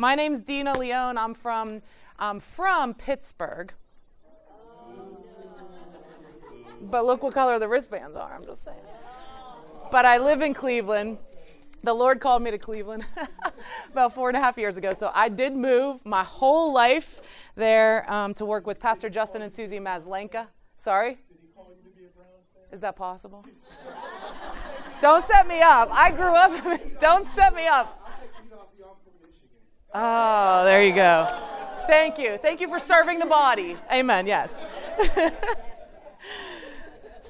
My name's Dina Leone. I'm from, I'm from Pittsburgh. But look what color the wristbands are, I'm just saying. But I live in Cleveland. The Lord called me to Cleveland about four and a half years ago. So I did move my whole life there um, to work with Pastor Justin and Susie Maslenka. Sorry? Is that possible? Don't set me up. I grew up. Don't set me up. Oh, there you go. Thank you. Thank you for serving the body. Amen. Yes.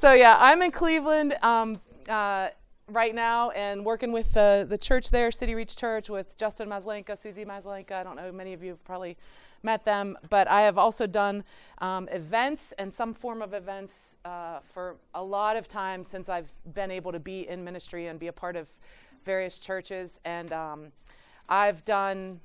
so yeah, I'm in Cleveland um, uh, right now and working with the the church there, City Reach Church, with Justin Maslenka, Susie Maslenka. I don't know. Many of you have probably met them, but I have also done um, events and some form of events uh, for a lot of time since I've been able to be in ministry and be a part of various churches. And um, I've done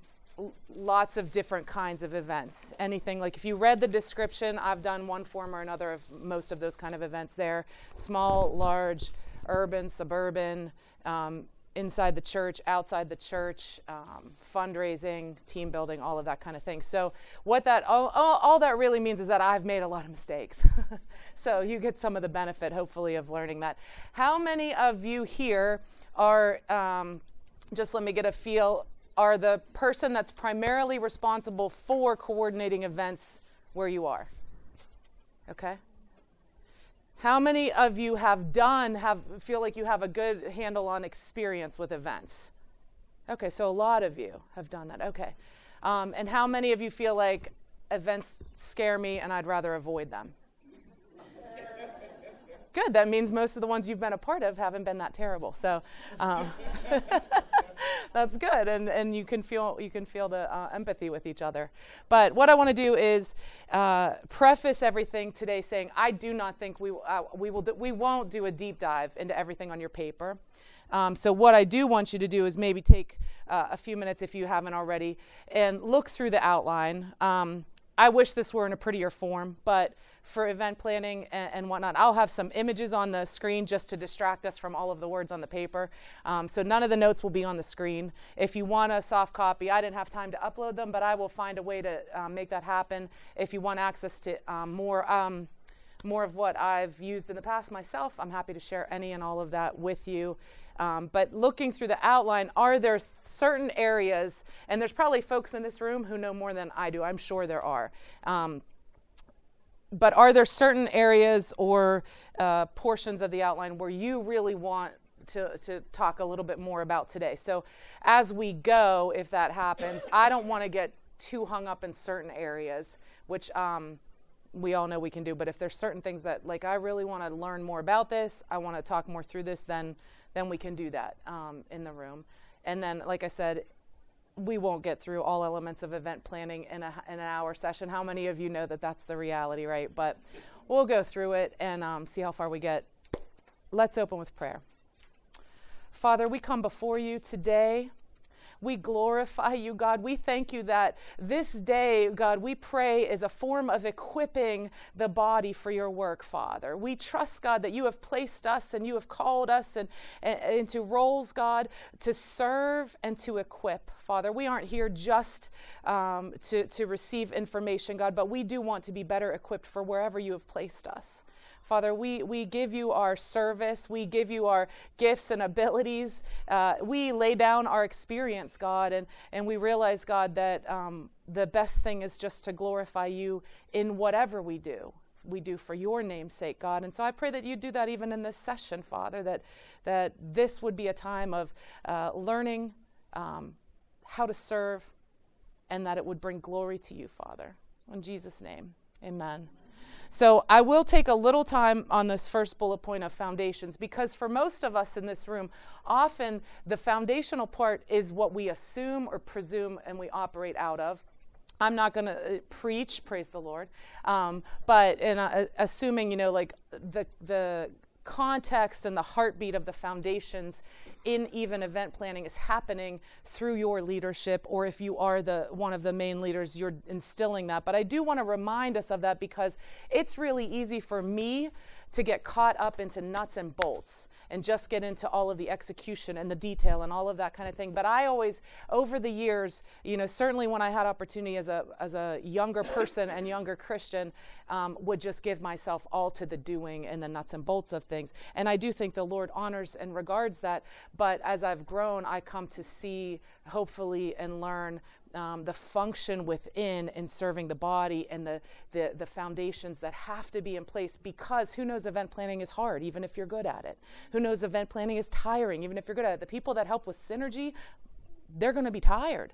lots of different kinds of events. Anything like if you read the description, I've done one form or another of most of those kind of events there small, large, urban, suburban. Um, inside the church, outside the church, um, fundraising, team building, all of that kind of thing. So what that all, all, all that really means is that I've made a lot of mistakes. so you get some of the benefit, hopefully, of learning that. How many of you here are? Um, just let me get a feel. Are the person that's primarily responsible for coordinating events where you are? Okay. How many of you have done, have feel like you have a good handle on experience with events? Okay, so a lot of you have done that. Okay. Um, and how many of you feel like events scare me and I'd rather avoid them? Good. That means most of the ones you've been a part of haven't been that terrible. So um, that's good, and and you can feel you can feel the uh, empathy with each other. But what I want to do is uh, preface everything today saying I do not think we uh, we will do, we won't do a deep dive into everything on your paper. Um, so what I do want you to do is maybe take uh, a few minutes if you haven't already and look through the outline. Um, I wish this were in a prettier form, but for event planning and, and, whatnot, I'll have some images on the screen just to distract us from all of the words on the paper. Um, so none of the notes will be on the screen. If you want a soft copy, I didn't have time to upload them, but I will find a way to um, make that happen. If you want access to um, more, um, more of what I've used in the past myself, I'm happy to share any and all of that with you. Um, but looking through the outline, are there certain areas, and there's probably folks in this room who know more than I do, I'm sure there are. Um, but are there certain areas or uh, portions of the outline where you really want to, to talk a little bit more about today? So, as we go, if that happens, I don't want to get too hung up in certain areas, which um, we all know we can do. But if there's certain things that, like, I really want to learn more about this, I want to talk more through this, then then we can do that um, in the room. And then, like I said, we won't get through all elements of event planning in, a, in an hour session. How many of you know that that's the reality, right? But we'll go through it and um, see how far we get. Let's open with prayer. Father, we come before you today we glorify you, God. We thank you that this day, God, we pray is a form of equipping the body for your work, Father. We trust, God, that you have placed us and you have called us and, and, into roles, God, to serve and to equip, Father. We aren't here just um, to, to receive information, God, but we do want to be better equipped for wherever you have placed us. Father, we, we give you our service. We give you our gifts and abilities. Uh, we lay down our experience, God, and, and we realize, God, that um, the best thing is just to glorify you in whatever we do. We do for your name's sake, God. And so I pray that you do that even in this session, Father, that, that this would be a time of uh, learning um, how to serve and that it would bring glory to you, Father. In Jesus' name, amen. So I will take a little time on this first bullet point of foundations because for most of us in this room, often the foundational part is what we assume or presume and we operate out of. I'm not going to uh, preach, praise the Lord, um, but in, uh, assuming you know like the the context and the heartbeat of the foundations in even event planning is happening through your leadership or if you are the one of the main leaders you're instilling that but i do want to remind us of that because it's really easy for me to get caught up into nuts and bolts and just get into all of the execution and the detail and all of that kind of thing. But I always, over the years, you know, certainly when I had opportunity as a as a younger person and younger Christian, um, would just give myself all to the doing and the nuts and bolts of things. And I do think the Lord honors and regards that. But as I've grown, I come to see, hopefully, and learn um, the function within in serving the body and the, the, the foundations that have to be in place because who knows event planning is hard even if you're good at it who knows event planning is tiring even if you're good at it the people that help with synergy they're going to be tired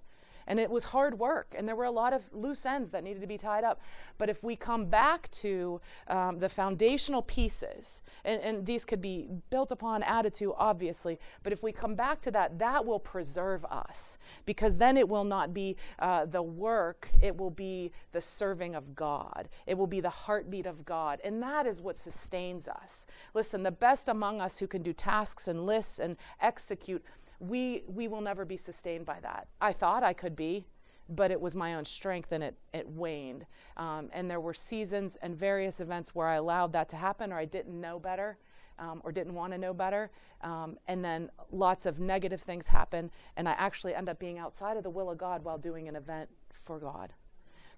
and it was hard work, and there were a lot of loose ends that needed to be tied up. But if we come back to um, the foundational pieces, and, and these could be built upon, to, obviously, but if we come back to that, that will preserve us. Because then it will not be uh, the work, it will be the serving of God, it will be the heartbeat of God, and that is what sustains us. Listen, the best among us who can do tasks and lists and execute we we will never be sustained by that. I thought I could be, but it was my own strength and it it waned. Um, and there were seasons and various events where I allowed that to happen, or I didn't know better. Um, or didn't want to know better. Um, and then lots of negative things happen, and I actually end up being outside of the will of God while doing an event for God.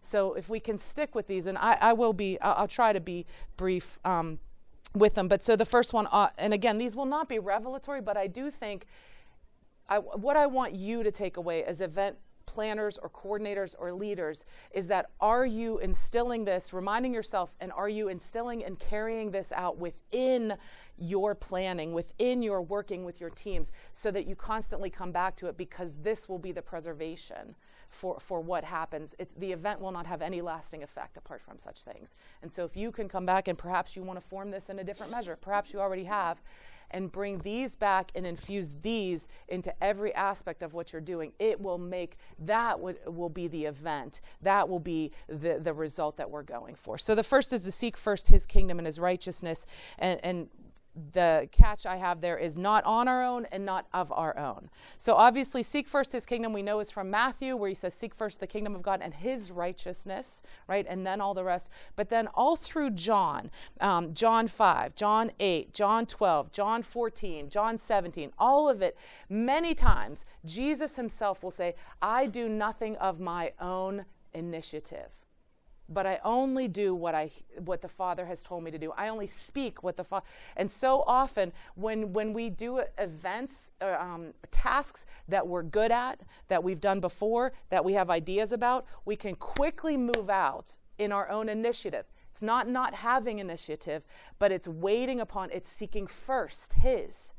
So if we can stick with these, and I, I will be, I'll, I'll, try to be brief um, with them. But so the first one, uh, and again, these will not be revelatory, but I do think I, what I want you to take away as event planners or coordinators or leaders is that are you instilling this, reminding yourself, and are you instilling and carrying this out within your planning, within your working with your teams, so that you constantly come back to it because this will be the preservation for, for what happens. It, the event will not have any lasting effect apart from such things. And so if you can come back and perhaps you want to form this in a different measure, perhaps you already have and bring these back and infuse these into every aspect of what you're doing, it will make that w- will be the event. That will be the, the result that we're going for. So the first is to seek first his kingdom and his righteousness and, and the catch I have there is not on our own and not of our own. So obviously, seek first his kingdom, we know is from Matthew, where he says, Seek first the kingdom of God and his righteousness, right? And then all the rest. But then all through John, um, John 5, John 8, John 12, John 14, John 17, all of it, many times, Jesus himself will say, I do nothing of my own initiative but I only do what I what the Father has told me to do. I only speak what the Father. And so often, when when we do events, uh, um, tasks that we're good at, that we've done before, that we have ideas about, we can quickly move out in our own initiative. It's not not having initiative, but it's waiting upon. It's seeking first His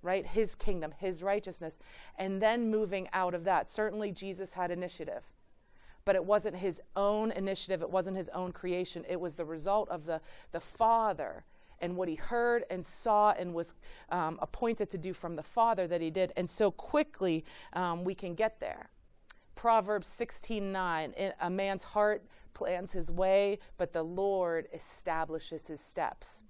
right? His kingdom, His righteousness, and then moving out of that. Certainly, Jesus had initiative but it wasn't his own initiative, it wasn't his own creation. It was the result of the, the Father and what he heard and saw and was um, appointed to do from the Father that he did. And so quickly um, we can get there. Proverbs 16:9 A man's heart plans his way, but the Lord establishes his steps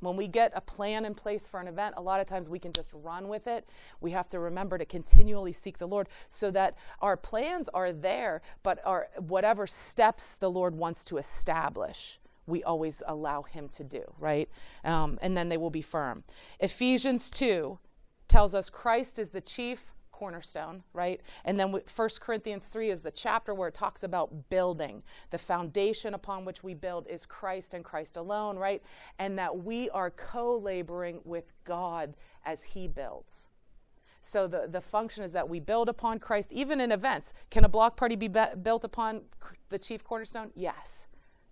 when we get a plan in place for an event, a lot of times we can just run with it. We have to remember to continually seek the Lord so that our plans are there, but our whatever steps the Lord wants to establish, we always allow Him to do, right? Um, and then they will be firm. Ephesians 2 tells us Christ is the chief cornerstone, right? And then First Corinthians 3 is the chapter where it talks about building. The foundation upon which we build is Christ and Christ alone, right? And that we are co laboring with God as He builds. So the, the function is that we build upon Christ, even in events. Can a block party be, be built upon the chief cornerstone? Yes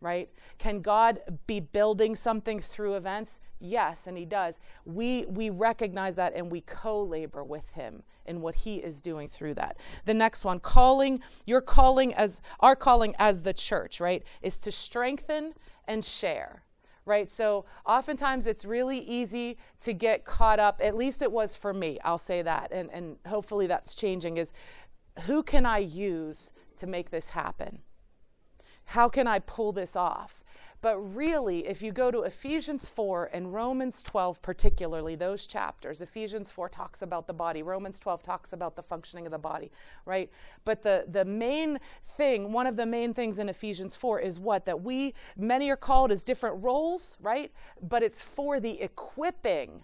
right? Can God be building something through events? Yes, and he does. We we recognize that and we co-labor with him in what he is doing through that. The next one, calling, your calling as our calling as the church, right, is to strengthen and share. Right? So oftentimes it's really easy to get caught up, at least it was for me, I'll say that, and, and hopefully that's changing, is who can I use to make this happen? How can I pull this off? But really, if you go to Ephesians 4 and Romans 12, particularly those chapters, Ephesians 4 talks about the body, Romans 12 talks about the functioning of the body, right? But the, the main thing, one of the main things in Ephesians 4 is what? That we, many are called as different roles, right? But it's for the equipping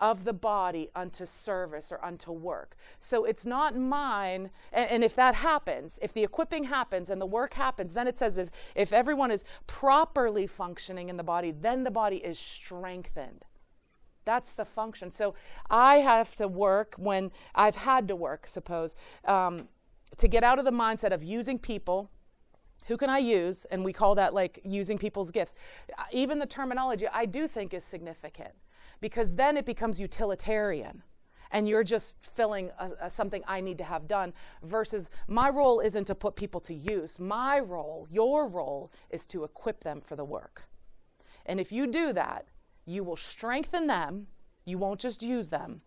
of the body unto service or unto work. So it's not mine. And, and, if that happens, if the equipping happens and the work happens, then it says if, if everyone is properly functioning in the body, then the body is strengthened. That's the function. So I have to work when I've had to work, suppose, um, to get out of the mindset of using people who can I use? And we call that like using people's gifts. Even the terminology I do think is significant because then it becomes utilitarian and you're just filling a, a, something I need to have done versus my role isn't to put people to use. My role, your role, is to equip them for the work. And if you do that, you will strengthen them, you won't just use them.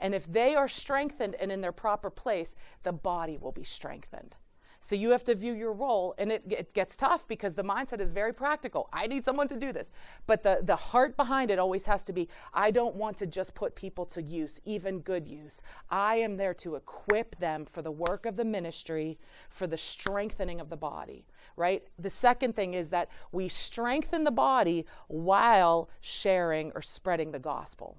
And if they are strengthened and in their proper place, the body will be strengthened. So you have to view your role, and it, it gets tough because the mindset is very practical. I need someone to do this. But the, the heart behind it always has to be I don't want to just put people to use, even good use. I am there to equip them for the work of the ministry, for the strengthening of the body, right? The second thing is that we strengthen the body while sharing or spreading the gospel.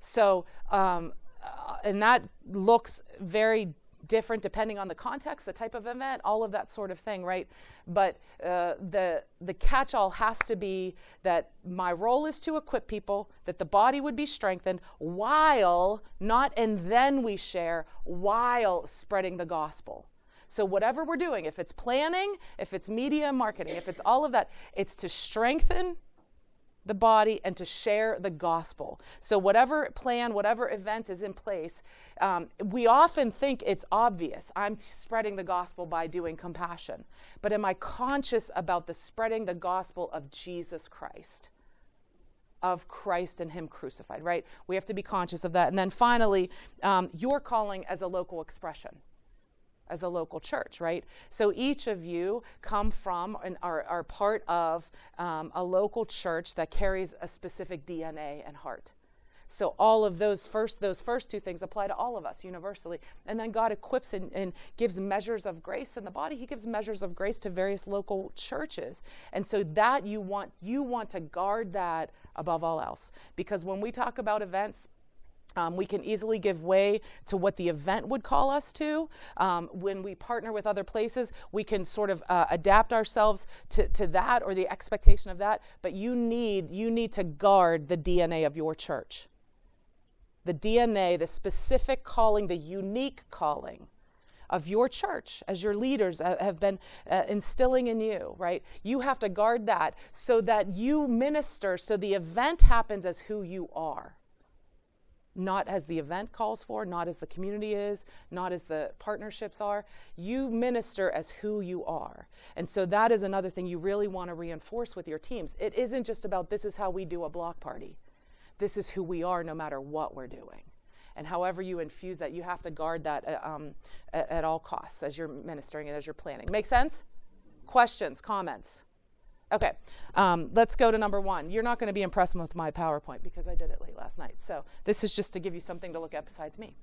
So, um, uh, and that looks very different depending on the context, the type of event, all of that sort of thing, right? But uh, the the catch-all has to be that my role is to equip people, that the body would be strengthened, while not and then we share, while spreading the gospel. So whatever we're doing, if it's planning, if it's media marketing, if it's all of that, it's to strengthen the body and to share the gospel. So, whatever plan, whatever event is in place, um, we often think it's obvious. I'm spreading the gospel by doing compassion. But am I conscious about the spreading the gospel of Jesus Christ? Of Christ and Him crucified, right? We have to be conscious of that. And then finally, um, your calling as a local expression as a local church, right? So each of you come from and are, are part of um, a local church that carries a specific DNA and heart. So all of those first those first two things apply to all of us universally. And then God equips and, and gives measures of grace in the body. He gives measures of grace to various local churches. And so that you want you want to guard that above all else. Because when we talk about events, um, we can easily give way to what the event would call us to. Um, when we partner with other places, we can sort of uh, adapt ourselves to, to that or the expectation of that. But you need you need to guard the DNA of your church. The DNA, the specific calling, the unique calling of your church as your leaders have been uh, instilling in you, right? You have to guard that so that you minister, so the event happens as who you are not as the event calls for, not as the community is, not as the partnerships are. You minister as who you are. And so that is another thing you really want to reinforce with your teams. It isn't just about this is how we do a block party, this is who we are no matter what we're doing. And however you infuse that, you have to guard that uh, um, at, at all costs as you're ministering and as you're planning. Make sense? Questions, comments? Okay, um, let's go to number one. You're not going to be impressed with my PowerPoint because I did it late last night. So this is just to give you something to look at besides me.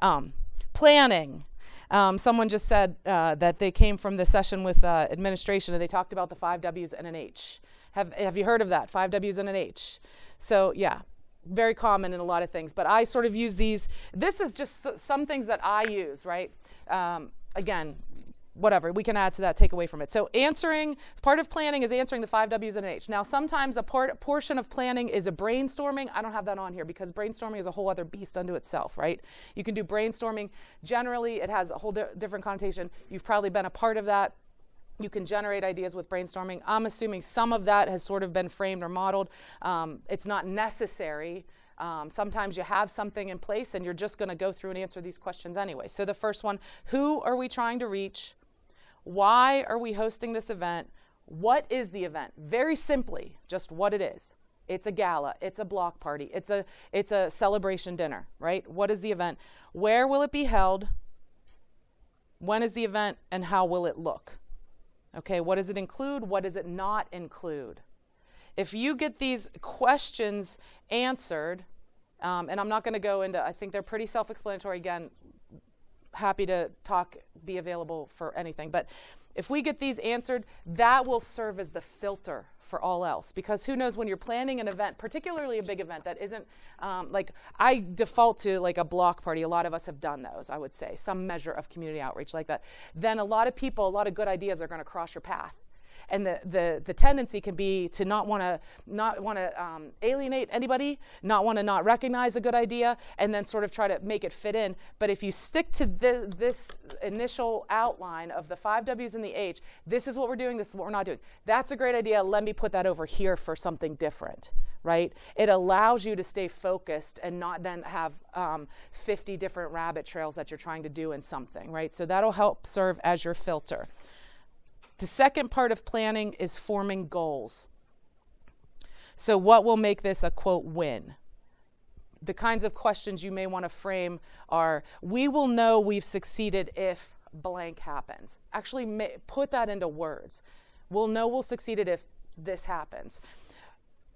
Um, planning. Um, someone just said uh, that they came from the session with uh, administration and they talked about the five W's and an H. Have, have you heard of that? Five W's and an H. So, yeah, very common in a lot of things. But I sort of use these. This is just some things that I use, right? Um, again, whatever we can add to that take away from it. So answering part of planning is answering the five w's and an h. Now sometimes a part, portion of planning is a brainstorming. I don't have that on here because brainstorming is a whole other beast unto itself right? You can do brainstorming. Generally it has a whole di- different connotation. You've probably been a part of that. You can generate ideas with brainstorming. I'm assuming some of that has sort of been framed or modeled. Um, it's not necessary. Um, sometimes you have something in place and you're just going to go through and answer these questions anyway. So, the first one who are we trying to reach? Why are we hosting this event? What is the event? Very simply, just what it is. It's a gala, it's a block party, it's a it's a celebration dinner, right? What is the event? Where will it be held? When is the event and how will it look? Okay, what does it include? What does it not include? If you get these questions answered, um, and I'm not going to go into, I think they're pretty self explanatory. Again, happy to talk, be available for anything. But if we get these answered, that will serve as the filter for all else. Because who knows when you're planning an event, particularly a big event that isn't um, like I default to like a block party. A lot of us have done those, I would say, some measure of community outreach like that. Then a lot of people, a lot of good ideas are going to cross your path and the, the, the tendency can be to not want to not want to um, alienate anybody not want to not recognize a good idea and then sort of try to make it fit in but if you stick to this, this initial outline of the five w's and the h this is what we're doing this is what we're not doing that's a great idea let me put that over here for something different right? It allows you to stay focused and not then have um, 50 different rabbit trails that you're trying to do in something, right? So that'll help serve as your filter. The second part of planning is forming goals. So, what will make this a quote win? The kinds of questions you may want to frame are We will know we've succeeded if blank happens. Actually, may, put that into words. We'll know we'll succeeded if this happens.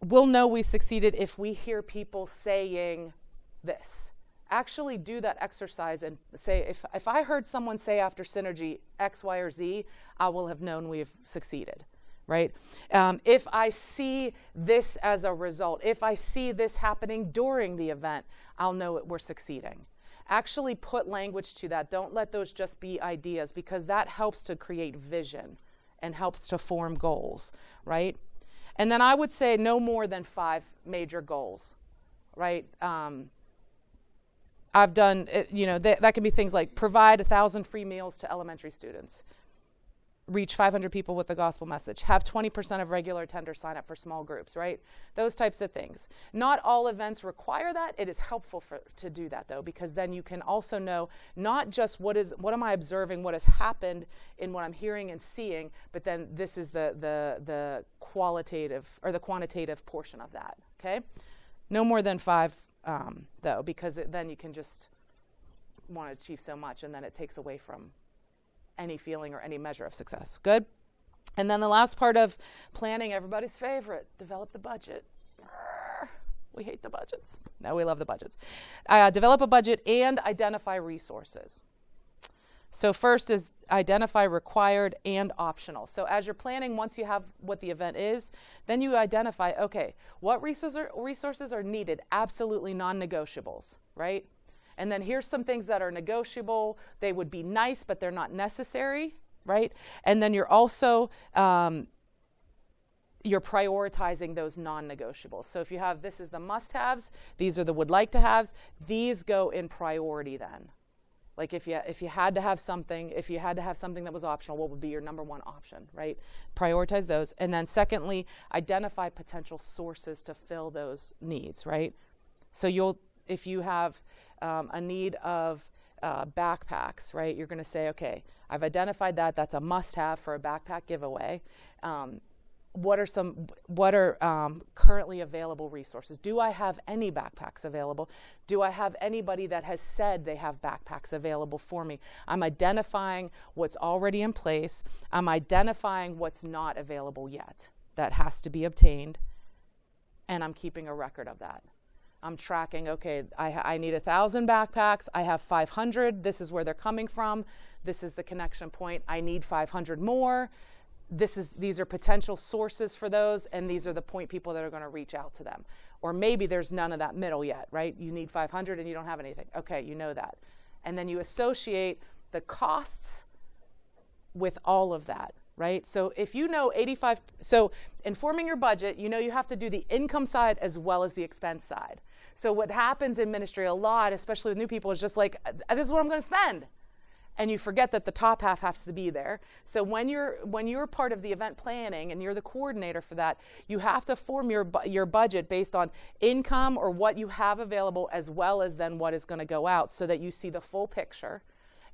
We'll know we succeeded if we hear people saying this actually do that exercise and say, if, if I heard someone say after synergy X, Y, or Z, I will have known we've succeeded, right? Um, if I see this as a result, if I see this happening during the event, I'll know we're succeeding. Actually put language to that. Don't let those just be ideas because that helps to create vision and helps to form goals, right? And then I would say no more than five major goals, right? Um, I've done, uh, you know, th- that can be things like provide a thousand free meals to elementary students, reach 500 people with the gospel message, have 20% of regular tender sign up for small groups, right? Those types of things. Not all events require that. It is helpful for, to do that though, because then you can also know not just what is what am I observing, what has happened in what I'm hearing and seeing, but then this is the the the qualitative or the quantitative portion of that. Okay, no more than five um, though, because it, then you can just want to achieve so much and then it takes away from any feeling or any measure of success. Good? And then the last part of planning, everybody's favorite develop the budget. We hate the budgets. No, we love the budgets. Uh, develop a budget and identify resources. So, first is identify required and optional. So as you're planning, once you have what the event is, then you identify, okay, what resources are, resources are needed, absolutely non-negotiables, right? And then here's some things that are negotiable. They would be nice, but they're not necessary, right? And then you're also um, you're prioritizing those non-negotiables. So if you have this is the must-haves, these are the would like to haves, these go in priority then. Like if you if you had to have something, if you had to have something that was optional, what would be your number one option, right? Prioritize those. And then secondly, identify potential sources to fill those needs, right? So you'll if you have um, a need of uh, backpacks, right? You're going to say, okay, I've identified that. That's a must-have for a backpack giveaway. Um, what are some what are um, currently available resources? Do i have any backpacks available? Do i have anybody that has said they have backpacks available for me? I'm identifying what's already in place. I'm identifying what's not available yet that has to be obtained and i'm keeping a record of that. I'm tracking okay i, I need a thousand backpacks. I have 500 this is where they're coming from. This is the connection point. I need 500 more this is these are potential sources for those and these are the point people that are going to reach out to them. Or maybe there's none of that middle yet right? You need 500 and you don't have anything. Okay you know that. And then you associate the costs with all of that right? So if you know 85 so informing your budget you know you have to do the income side as well as the expense side. So what happens in ministry a lot especially with new people is just like this is what i'm going to spend and you forget that the top half has to be there. So when you're when you're part of the event planning and you're the coordinator for that, you have to form your your budget based on income or what you have available as well as then what is going to go out so that you see the full picture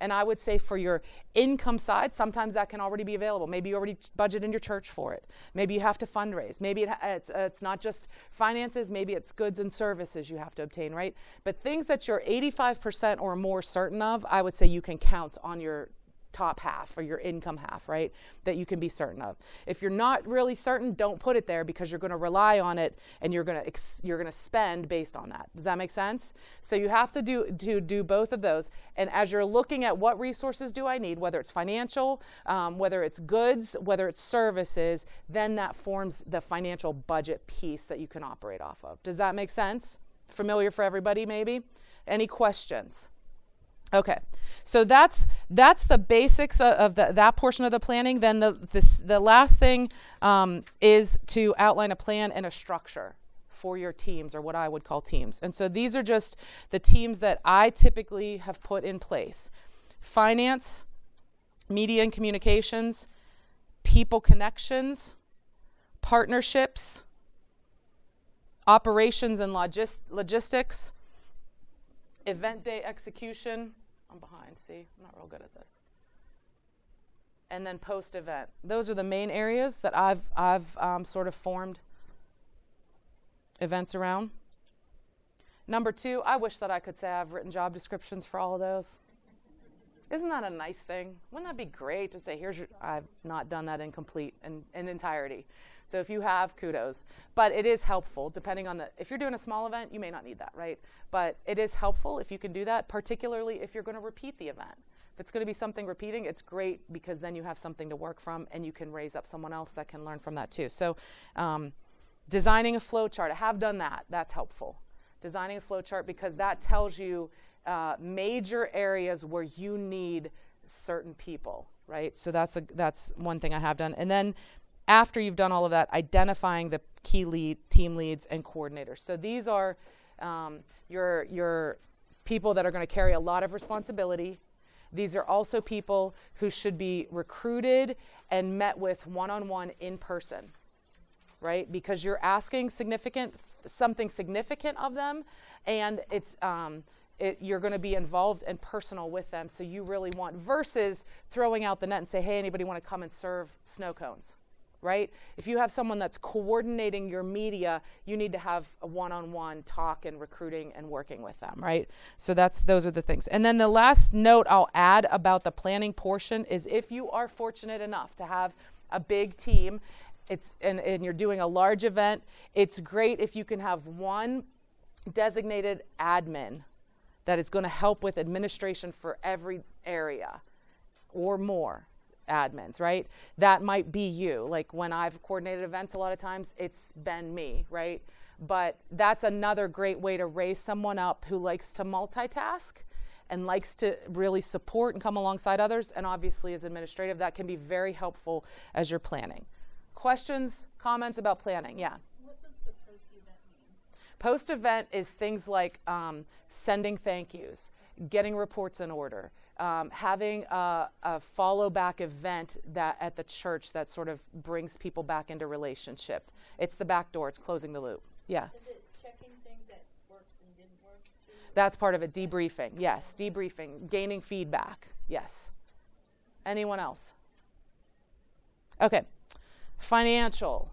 and I would say for your income side, sometimes that can already be available. Maybe you already budget in your church for it. Maybe you have to fundraise. Maybe it, it's, it's not just finances, maybe it's goods and services you have to obtain, right? But things that you're 85% or more certain of, I would say you can count on your top half or your income half, right? That you can be certain of. If you're not really certain, don't put it there because you're going to rely on it and you're going to ex- you're going to spend based on that. Does that make sense? So you have to do to do both of those. And as you're looking at what resources do I need, whether it's financial, um, whether it's goods, whether it's services, then that forms the financial budget piece that you can operate off of. Does that make sense? Familiar for everybody, maybe? Any questions? Okay, so that's that's the basics of, of the, that portion of the planning. Then the this, the last thing um, is to outline a plan and a structure for your teams, or what I would call teams. And so these are just the teams that I typically have put in place: finance, media and communications, people connections, partnerships, operations and logis- logistics, event day execution I'm behind. See, I'm not real good at this. And then post event. Those are the main areas that I've, I've um, sort of formed events around. Number two, I wish that I could say I've written job descriptions for all of those. Isn't that a nice thing? Wouldn't that be great to say, here's your, I've not done that in complete and in, in entirety. So if you have, kudos. But it is helpful depending on the, if you're doing a small event, you may not need that, right? But it is helpful if you can do that, particularly if you're going to repeat the event. If it's going to be something repeating, it's great because then you have something to work from and you can raise up someone else that can learn from that too. So um, designing a flow chart, I have done that. That's helpful. Designing a flow chart because that tells you uh, major areas where you need certain people, right? So that's a that's one thing I have done. And then after you've done all of that, identifying the key lead, team leads, and coordinators. So these are um, your, your people that are going to carry a lot of responsibility. These are also people who should be recruited and met with one on one in person, right? Because you're asking significant something significant of them, and it's um, it, you're going to be involved and personal with them. So you really want versus throwing out the net and say, "Hey, anybody want to come and serve snow cones?" Right? If you have someone that's coordinating your media, you need to have a one-on-one talk and recruiting and working with them, right? So that's those are the things. And then the last note I'll add about the planning portion is if you are fortunate enough to have a big team, it's and, and you're doing a large event, it's great if you can have one designated admin that is going to help with administration for every area or more admins, right? That might be you. Like when I've coordinated events, a lot of times it's been me, right? But that's another great way to raise someone up who likes to multitask and likes to really support and come alongside others. And obviously, as administrative, that can be very helpful as you're planning. Questions, comments about planning? Yeah. What does the post event mean? Post event is things like um, sending thank yous, getting reports in order, um, having a, a, follow back event that at the church that sort of brings people back into relationship. It's the back door. It's closing the loop. Yeah. Is it checking things that worked and didn't work too? That's part of it. Debriefing. Yes. Debriefing. Gaining feedback. Yes. Anyone else? Okay. Financial.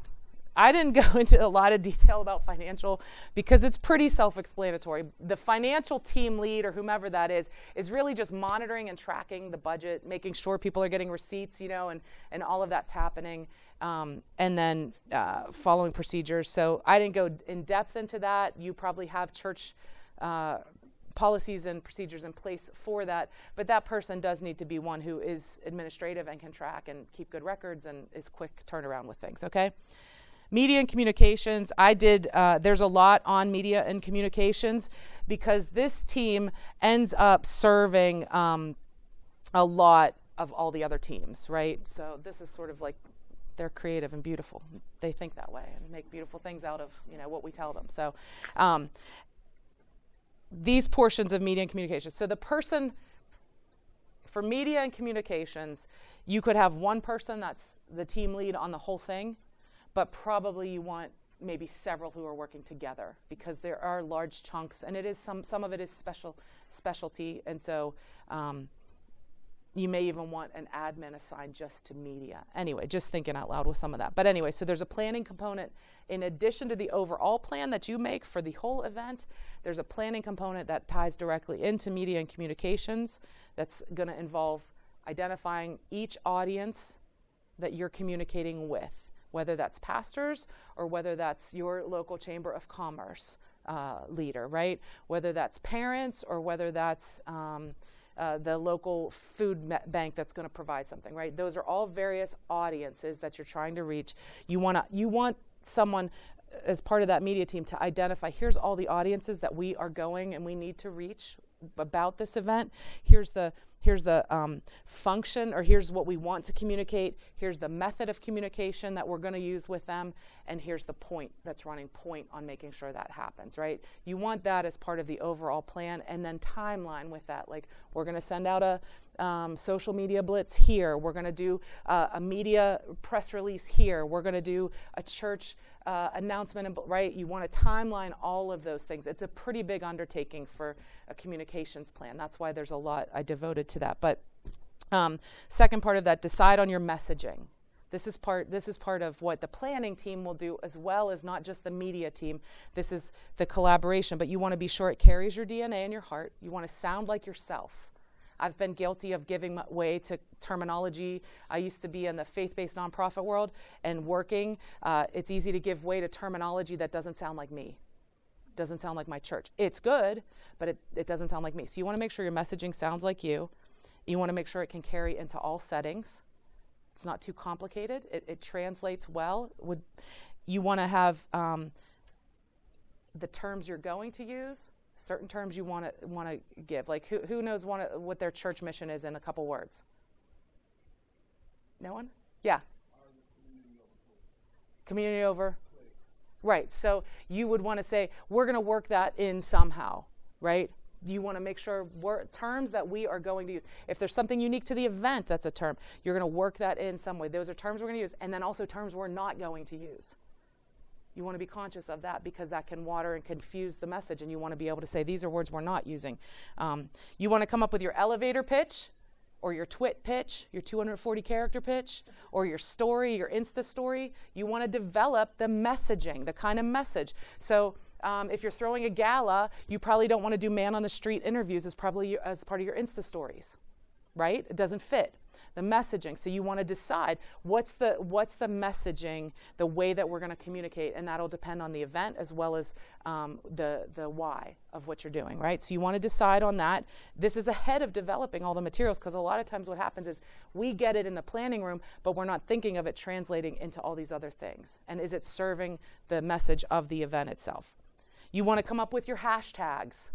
I didn't go into a lot of detail about financial because it's pretty self explanatory. The financial team lead or whomever that is is really just monitoring and tracking the budget, making sure people are getting receipts, you know, and, and all of that's happening, um, and then uh, following procedures. So I didn't go in depth into that. You probably have church. Uh, policies and procedures in place for that but that person does need to be one who is administrative and can track and keep good records and is quick turnaround with things okay media and communications. I did uh, there's a lot on media and communications because this team ends up serving um, a lot of all the other teams right? So this is sort of like they're creative and beautiful. They think that way and make beautiful things out of you know what we tell them. So um, these portions of media and communications. So the person for media and communications you could have one person that's the team lead on the whole thing but probably you want maybe several who are working together because there are large chunks and it is some some of it is special specialty and so um, you may even want an admin assigned just to media. Anyway just thinking out loud with some of that. But anyway so there's a planning component. In addition to the overall plan that you make for the whole event there's a planning component that ties directly into media and communications that's going to involve identifying each audience that you're communicating with, whether that's pastors or whether that's your local chamber of commerce uh, leader, right? Whether that's parents or whether that's um, uh, the local food bank that's going to provide something, right? Those are all various audiences that you're trying to reach. You want to you want someone uh, as part of that media team to identify here's all the audiences that we are going and we need to reach about this event. Here's the here's the um, function or here's what we want to communicate. Here's the method of communication that we're going to use with them. And here's the point that's running point on making sure that happens right? You want that as part of the overall plan and then timeline with that. Like we're going to send out a um, social media blitz here. We're going to do uh, a media press release here. We're going to do a church uh, announcement right? You want to timeline all of those things. It's a pretty big undertaking for a communications plan. That's why there's a lot i devoted to that. But um, second part of that decide on your messaging. This is part this is part of what the planning team will do as well as not just the media team. This is the collaboration, but you want to be sure it carries your DNA in your heart. You want to sound like yourself. I've been guilty of giving way to terminology. I used to be in the faith based nonprofit world and working. Uh, it's easy to give way to terminology that doesn't sound like me, doesn't sound like my church. It's good, but it, it doesn't sound like me. So you want to make sure your messaging sounds like you. You want to make sure it can carry into all settings. It's not too complicated. It, it translates well. Would you want to have um, the terms you're going to use? Certain terms you want to want to give. Like who who knows wanna, what their church mission is in a couple words? No one? Yeah. Community over. Right. So you would want to say we're going to work that in somehow, right? you want to make sure terms that we are going to use. If there's something unique to the event, that's a term. You're going to work that in some way. Those are terms we're going to use, and then also terms we're not going to use. You want to be conscious of that because that can water and confuse the message, and you want to be able to say these are words we're not using. Um, you want to come up with your elevator pitch, or your twit pitch, your 240 character pitch, or your story, your Insta story. You want to develop the messaging, the kind of message. So um, if you're throwing a gala, you probably don't want to do man on the street interviews as probably as part of your Insta stories, right? It doesn't fit the messaging. So you want to decide what's the what's the messaging, the way that we're going to communicate, and that'll depend on the event as well as um, the the why of what you're doing, right? So you want to decide on that. This is ahead of developing all the materials because a lot of times what happens is we get it in the planning room, but we're not thinking of it translating into all these other things. And is it serving the message of the event itself? You want to come up with your hashtags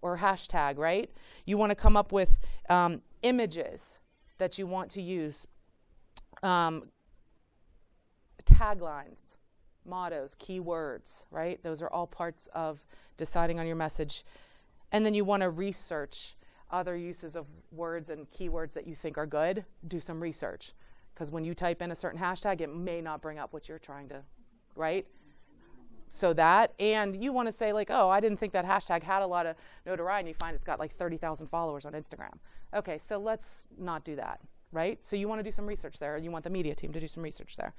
or hashtag, right? You want to come up with um, images that you want to use, um, taglines, mottos, keywords, right? Those are all parts of deciding on your message. And then you want to research other uses of words and keywords that you think are good. Do some research. Because when you type in a certain hashtag, it may not bring up what you're trying to, right? So that and you want to say like oh i didn't think that hashtag had a lot of notoriety and you find it's got like 30000 followers on instagram. Okay so let's not do that right? So you want to do some research there and you want the media team to do some research there.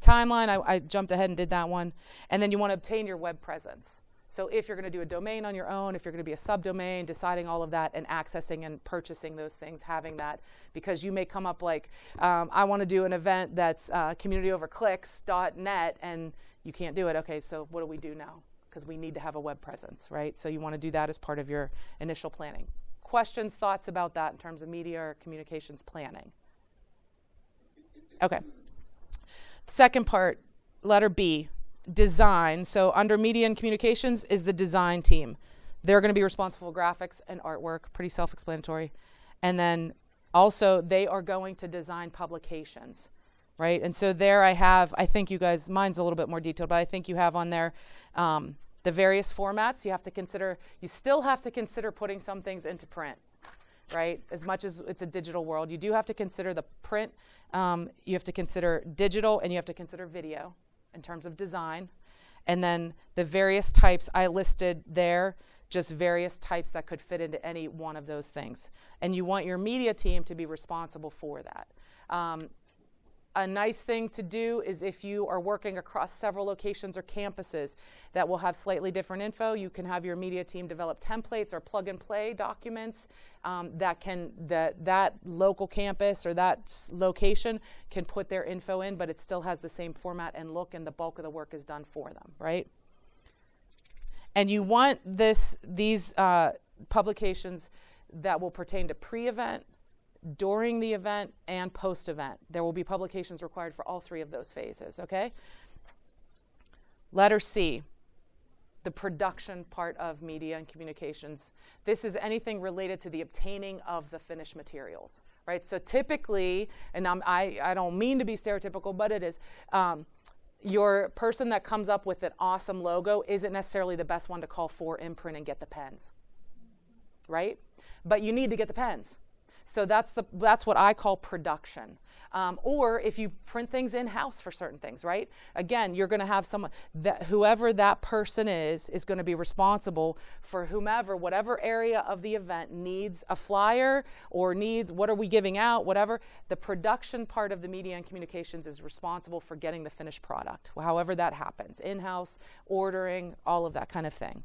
Timeline I, I jumped ahead and did that one. And then you want to obtain your web presence. So if you're going to do a domain on your own if you're going to be a subdomain deciding all of that and accessing and purchasing those things having that because you may come up like um, i want to do an event that's uh, community over clicks.net and you can't do it. Okay, so what do we do now? Because we need to have a web presence, right? So you want to do that as part of your initial planning. Questions, thoughts about that in terms of media or communications planning? Okay. Second part, letter B, design. So under media and communications is the design team. They're going to be responsible for graphics and artwork, pretty self explanatory. And then also, they are going to design publications right? And so there I have, I think you guys, mine's a little bit more detailed, but I think you have on there um, the various formats. You have to consider, you still have to consider putting some things into print, right? As much as it's a digital world, you do have to consider the print, um, you have to consider digital, and you have to consider video in terms of design. And then the various types I listed there, just various types that could fit into any one of those things. And you want your media team to be responsible for that. Um, a nice thing to do is if you are working across several locations or campuses that will have slightly different info, you can have your media team develop templates or plug and play documents um, that can that that local campus or that location can put their info in, but it still has the same format and look, and the bulk of the work is done for them, right? And you want this these uh, publications that will pertain to pre-event, during the event and post event. There will be publications required for all three of those phases, okay? Letter C, the production part of media and communications. This is anything related to the obtaining of the finished materials, right? So typically, and I'm, I, I don't mean to be stereotypical, but it is. Um, your person that comes up with an awesome logo isn't necessarily the best one to call for imprint and get the pens, right? But you need to get the pens. So that's the that's what I call production. Um, or if you print things in house for certain things, right? Again, you're going to have someone that whoever that person is is going to be responsible for whomever, whatever area of the event needs a flyer or needs what are we giving out, whatever. The production part of the media and communications is responsible for getting the finished product, however that happens, in house, ordering, all of that kind of thing.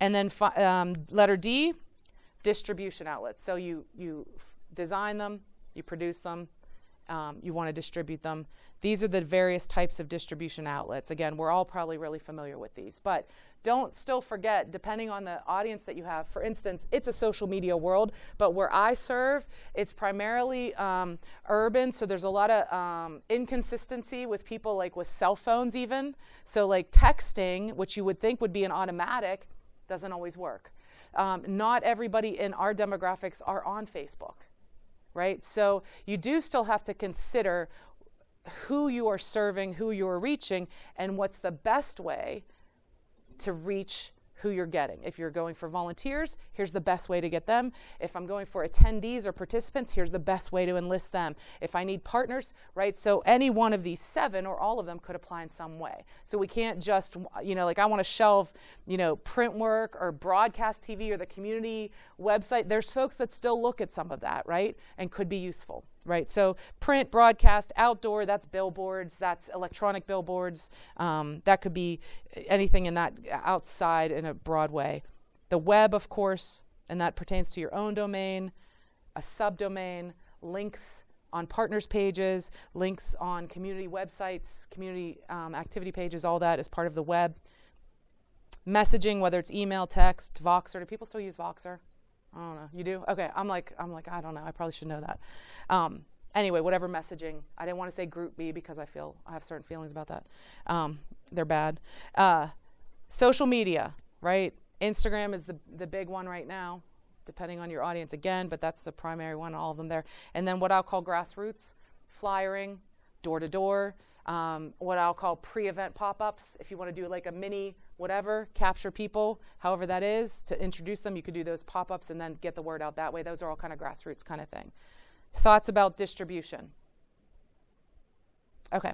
And then fi- um, letter D, distribution outlets. So you you design them, you produce them, um, you want to distribute them. These are the various types of distribution outlets. Again, we're all probably really familiar with these, but don't still forget, depending on the audience that you have. For instance, it's a social media world, but where I serve, it's primarily um, urban, so there's a lot of um, inconsistency with people like with cell phones, even. So, like texting, which you would think would be an automatic, doesn't always work. Um, not everybody in our demographics are on Facebook, right? So you do still have to consider who you are serving, who you are reaching, and what's the best way to reach who you're getting. If you're going for volunteers, here's the best way to get them. If I'm going for attendees or participants, here's the best way to enlist them. If I need partners, right? So any one of these seven or all of them could apply in some way. So we can't just, you know, like I want to shelve, you know, print work or broadcast TV or the community website. There's folks that still look at some of that, right? And could be useful right? So print, broadcast, outdoor, that's billboards, that's electronic billboards. Um, that could be anything in that outside in a broad way. The web, of course, and that pertains to your own domain, a subdomain, links on partners pages, links on community websites, community um, activity pages, all that is part of the web. Messaging, whether it's email, text, Voxer. Do people still use Voxer? I don't know. You do? Okay. I'm like, I'm like, I don't know. I probably should know that. Um, anyway, whatever messaging. I didn't want to say GroupMe because I feel I have certain feelings about that. Um, they're bad. Uh, social media, right? Instagram is the the big one right now, depending on your audience again, but that's the primary one. All of them there. And then what I'll call grassroots, flyering, door to door. Um, what I'll call pre-event pop-ups. If you want to do like a mini whatever, capture people, however that is, to introduce them, you could do those pop-ups and then get the word out that way. Those are all kind of grassroots kind of thing. Thoughts about distribution. Okay.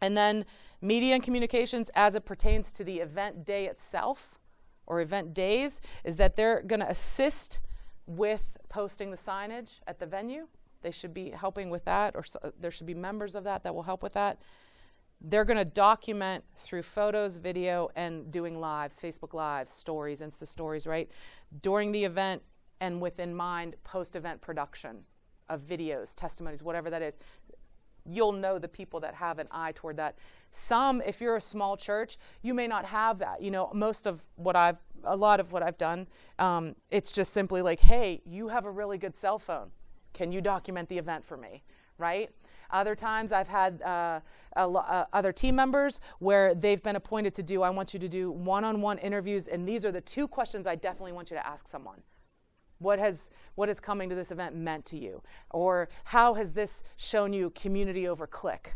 And then media and communications as it pertains to the event day itself or event days is that they're going to assist with posting the signage at the venue. They should be helping with that, or so, there should be members of that that will help with that. They're going to document through photos, video, and doing lives, Facebook Lives, stories, Insta stories, right? During the event and within mind post event production of videos, testimonies, whatever that is. You'll know the people that have an eye toward that. Some, if you're a small church, you may not have that. You know, most of what I've, a lot of what I've done, um, it's just simply like, hey, you have a really good cell phone. Can you document the event for me? Right? Other times I've had uh, uh, other team members where they've been appointed to do, I want you to do one on one interviews, and these are the two questions I definitely want you to ask someone. What has, what has coming to this event meant to you? Or how has this shown you community over click?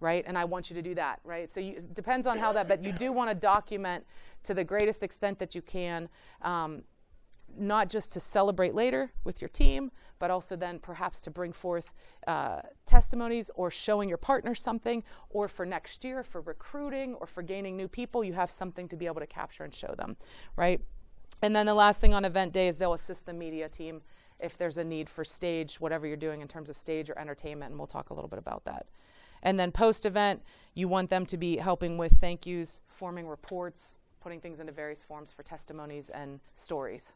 Right? And I want you to do that, right? So you, it depends on how that, but you do want to document to the greatest extent that you can. Um, not just to celebrate later with your team, but also then perhaps to bring forth uh, testimonies or showing your partner something, or for next year for recruiting or for gaining new people, you have something to be able to capture and show them, right? And then the last thing on event day is they'll assist the media team if there's a need for stage, whatever you're doing in terms of stage or entertainment, and we'll talk a little bit about that. And then post event, you want them to be helping with thank yous, forming reports, putting things into various forms for testimonies and stories.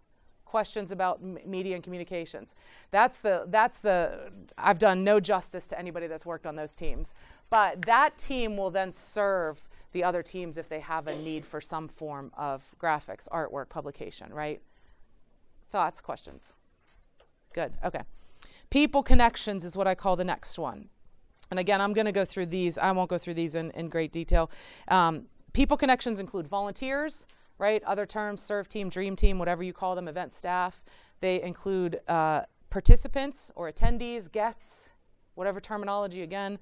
Questions about m- media and communications. That's the that's the I've done no justice to anybody that's worked on those teams. But that team will then serve the other teams if they have a need for some form of graphics, artwork, publication, right? Thoughts, questions? Good. Okay. People connections is what I call the next one. And again, I'm going to go through these. I won't go through these in, in great detail. Um, people connections include volunteers, right? Other terms, serve team, dream team, whatever you call them, event staff. They include uh, participants or attendees, guests, whatever terminology again.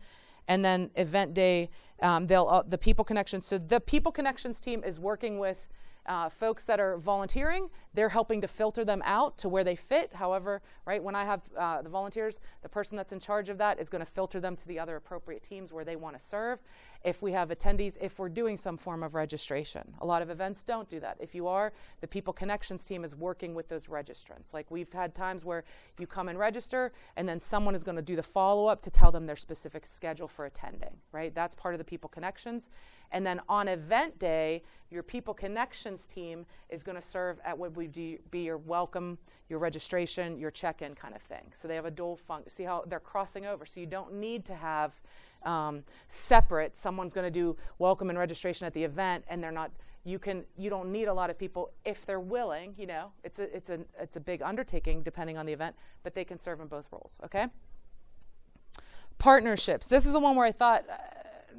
And then event day, um, they'll uh, the people connections. So the people connections team is working with uh, folks that are volunteering, they're helping to filter them out to where they fit. However, right, when I have uh, the volunteers, the person that's in charge of that is going to filter them to the other appropriate teams where they want to serve. If we have attendees, if we're doing some form of registration, a lot of events don't do that. If you are, the People Connections team is working with those registrants. Like we've had times where you come and register, and then someone is going to do the follow up to tell them their specific schedule for attending, right? That's part of the People Connections. And then on event day, your People Connections team is going to serve at what would be your welcome, your registration, your check in kind of thing. So they have a dual function. See how they're crossing over. So you don't need to have um, separate. Someone's going to do welcome and registration at the event, and they're not. You can. You don't need a lot of people if they're willing. You know, it's a it's a it's a big undertaking depending on the event, but they can serve in both roles. Okay. Partnerships. This is the one where I thought. Uh,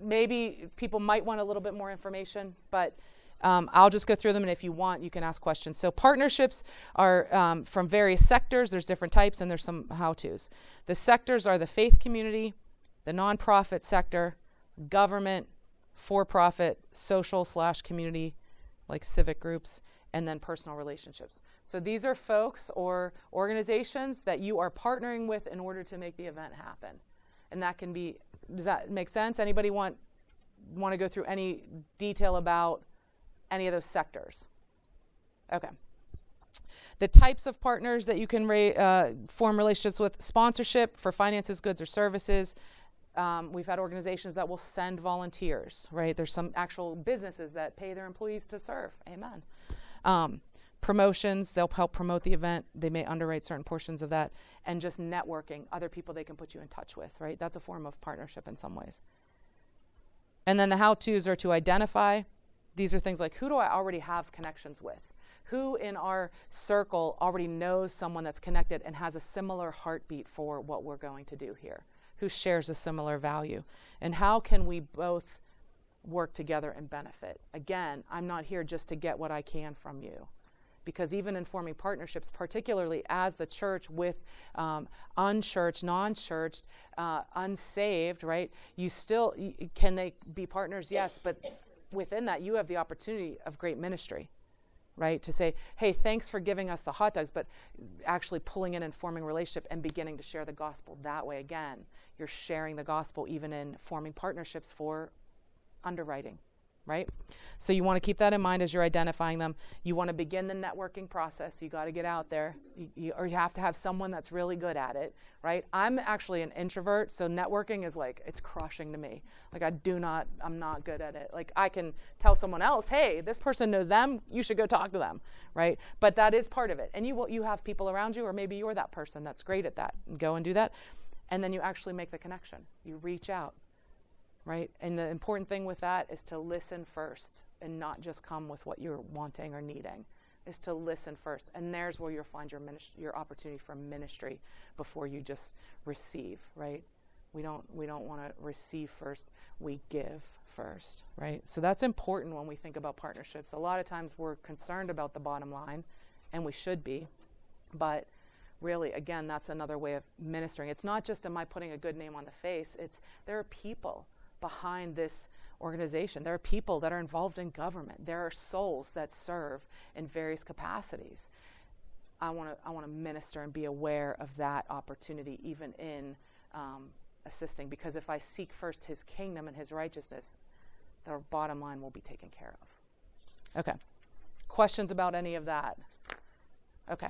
maybe people might want a little bit more information, but um, I'll just go through them, and if you want, you can ask questions. So, partnerships are um, from various sectors. There's different types, and there's some how to's. The sectors are the faith community, the nonprofit sector, government, for profit, social slash community, like civic groups, and then personal relationships. So, these are folks or organizations that you are partnering with in order to make the event happen. And that can be does that make sense? Anybody want want to go through any detail about any of those sectors? Okay. The types of partners that you can ra- uh, form relationships with sponsorship for finances, goods, or services. Um, we've had organizations that will send volunteers, right? There's some actual businesses that pay their employees to serve. Amen. Um, promotions they'll help promote the event they may underwrite certain portions of that and just networking other people they can put you in touch with right that's a form of partnership in some ways and then the how to's are to identify these are things like who do i already have connections with who in our circle already knows someone that's connected and has a similar heartbeat for what we're going to do here who shares a similar value and how can we both work together and benefit again i'm not here just to get what i can from you because even in forming partnerships, particularly as the church with um, unchurched, non-churched, uh, unsaved, right? You still can they be partners? Yes, but within that, you have the opportunity of great ministry, right? To say, hey, thanks for giving us the hot dogs, but actually pulling in and forming relationship and beginning to share the gospel that way. Again, you're sharing the gospel even in forming partnerships for underwriting right? So you want to keep that in mind as you're identifying them. You want to begin the networking process. You got to get out there, you, you, or you have to have someone that's really good at it, right? I'm actually an introvert, so networking is like it's crushing to me. Like I do not, I'm not good at it. Like I can tell someone else, hey, this person knows them. You should go talk to them, right? But that is part of it. And you will, you have people around you, or maybe you're that person that's great at that. Go and do that, and then you actually make the connection. You reach out right? And the important thing with that is to listen first and not just come with what you're wanting or needing. Is to listen first, and there's where you'll find your minist- your opportunity for ministry before you just receive, right? We don't we don't want to receive first. We give first, right? So that's important when we think about partnerships. A lot of times we're concerned about the bottom line, and we should be, but really again that's another way of ministering it's not just am i putting a good name on the face it's there are people behind this organization. There are people that are involved in government. There are souls that serve in various capacities. I want to I want to minister and be aware of that opportunity, even in um, assisting. Because if I seek first His kingdom and His righteousness, the bottom line will be taken care of. Okay. Questions about any of that? Okay.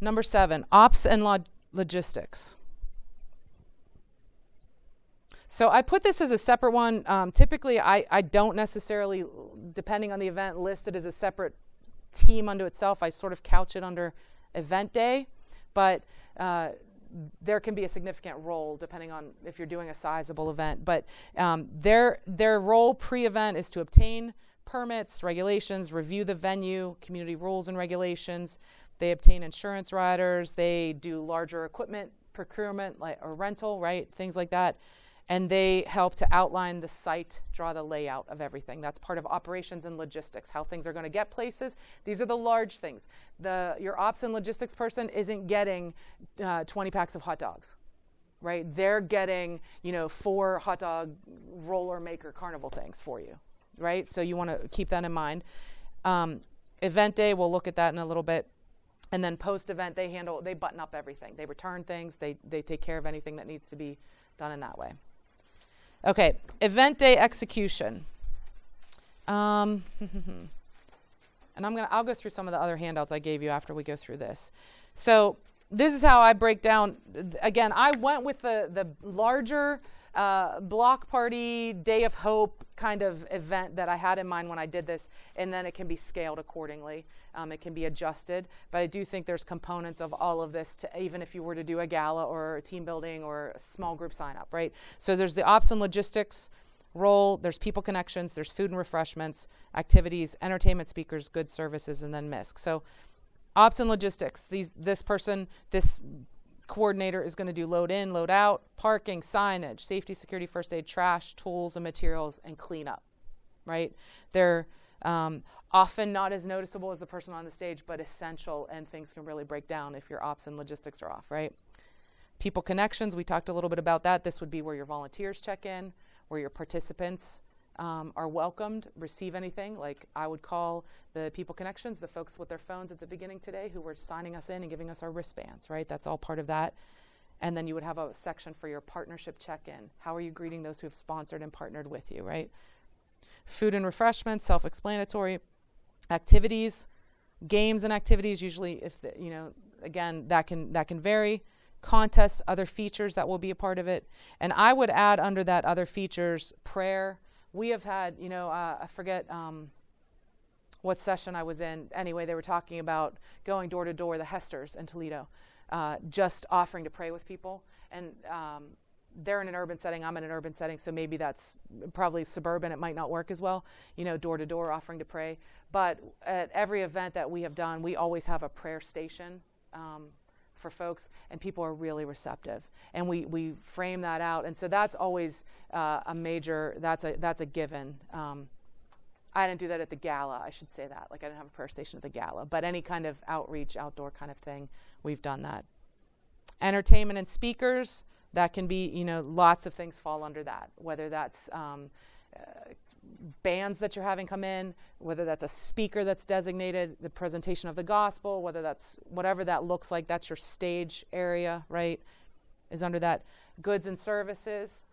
number seven, ops and log- logistics. So I put this as a separate one. Um, typically, I, I don't necessarily, depending on the event, list it as a separate team unto itself. I sort of couch it under event day, but uh, there can be a significant role depending on if you're doing a sizable event. But um, their their role pre-event is to obtain permits, regulations, review the venue, community rules and regulations. They obtain insurance riders. They do larger equipment procurement, like or rental, right? Things like that and they help to outline the site, draw the layout of everything. That's part of operations and logistics, how things are going to get places. These are the large things. The your ops and logistics person isn't getting uh, 20 packs of hot dogs, right? They're getting you know four hot dog roller maker carnival things for you, right? So you want to keep that in mind. Um, event day, we'll look at that in a little bit. And then post event, they handle, they button up everything. They return things, they, they take care of anything that needs to be done in that way. Okay, event day execution. Um, and I'm gonna I'll go through some of the other handouts I gave you after we go through this. So this is how I break down. Again, I went with the the larger uh, block party, day of hope kind of event that I had in mind when I did this, and then it can be scaled accordingly. Um, it can be adjusted, but I do think there's components of all of this to even if you were to do a gala or a team building or a small group sign up, right? So there's the ops and logistics role, there's people connections, there's food and refreshments, activities, entertainment speakers, good services, and then MISC. So ops and logistics, these this person, this coordinator is going to do load in, load out, parking, signage, safety, security, first aid, trash, tools and materials, and cleanup. Right? They're um, often not as noticeable as the person on the stage, but essential, and things can really break down if your ops and logistics are off. Right? People connections, we talked a little bit about that. This would be where your volunteers check in, where your participants um, are welcomed, receive anything. Like I would call the people connections, the folks with their phones at the beginning today who were signing us in and giving us our wristbands, right? That's all part of that. And then you would have a section for your partnership check in. How are you greeting those who have sponsored and partnered with you, right? Food and refreshments, self explanatory. Activities, games and activities, usually, if the, you know, again, that can, that can vary contests, other features that will be a part of it. And I would add under that other features prayer, we have had, you know, uh, I forget um, what session I was in. Anyway, they were talking about going door to door, the Hesters in Toledo, uh, just offering to pray with people. And um, they're in an urban setting, I'm in an urban setting, so maybe that's probably suburban, it might not work as well, you know, door to door offering to pray. But at every event that we have done, we always have a prayer station. Um, for folks, and people are really receptive. And we, we frame that out, and so that's always uh, a major. That's a that's a given. Um, I didn't do that at the gala. I should say that. Like I didn't have a prayer station at the gala, but any kind of outreach, outdoor kind of thing, we've done that. Entertainment and speakers. That can be, you know, lots of things fall under that. Whether that's um, uh, bands that you're having come in, whether that's a speaker that's designated, the presentation of the gospel, whether that's whatever that looks like, that's your stage area, right? Is under that. Goods and services,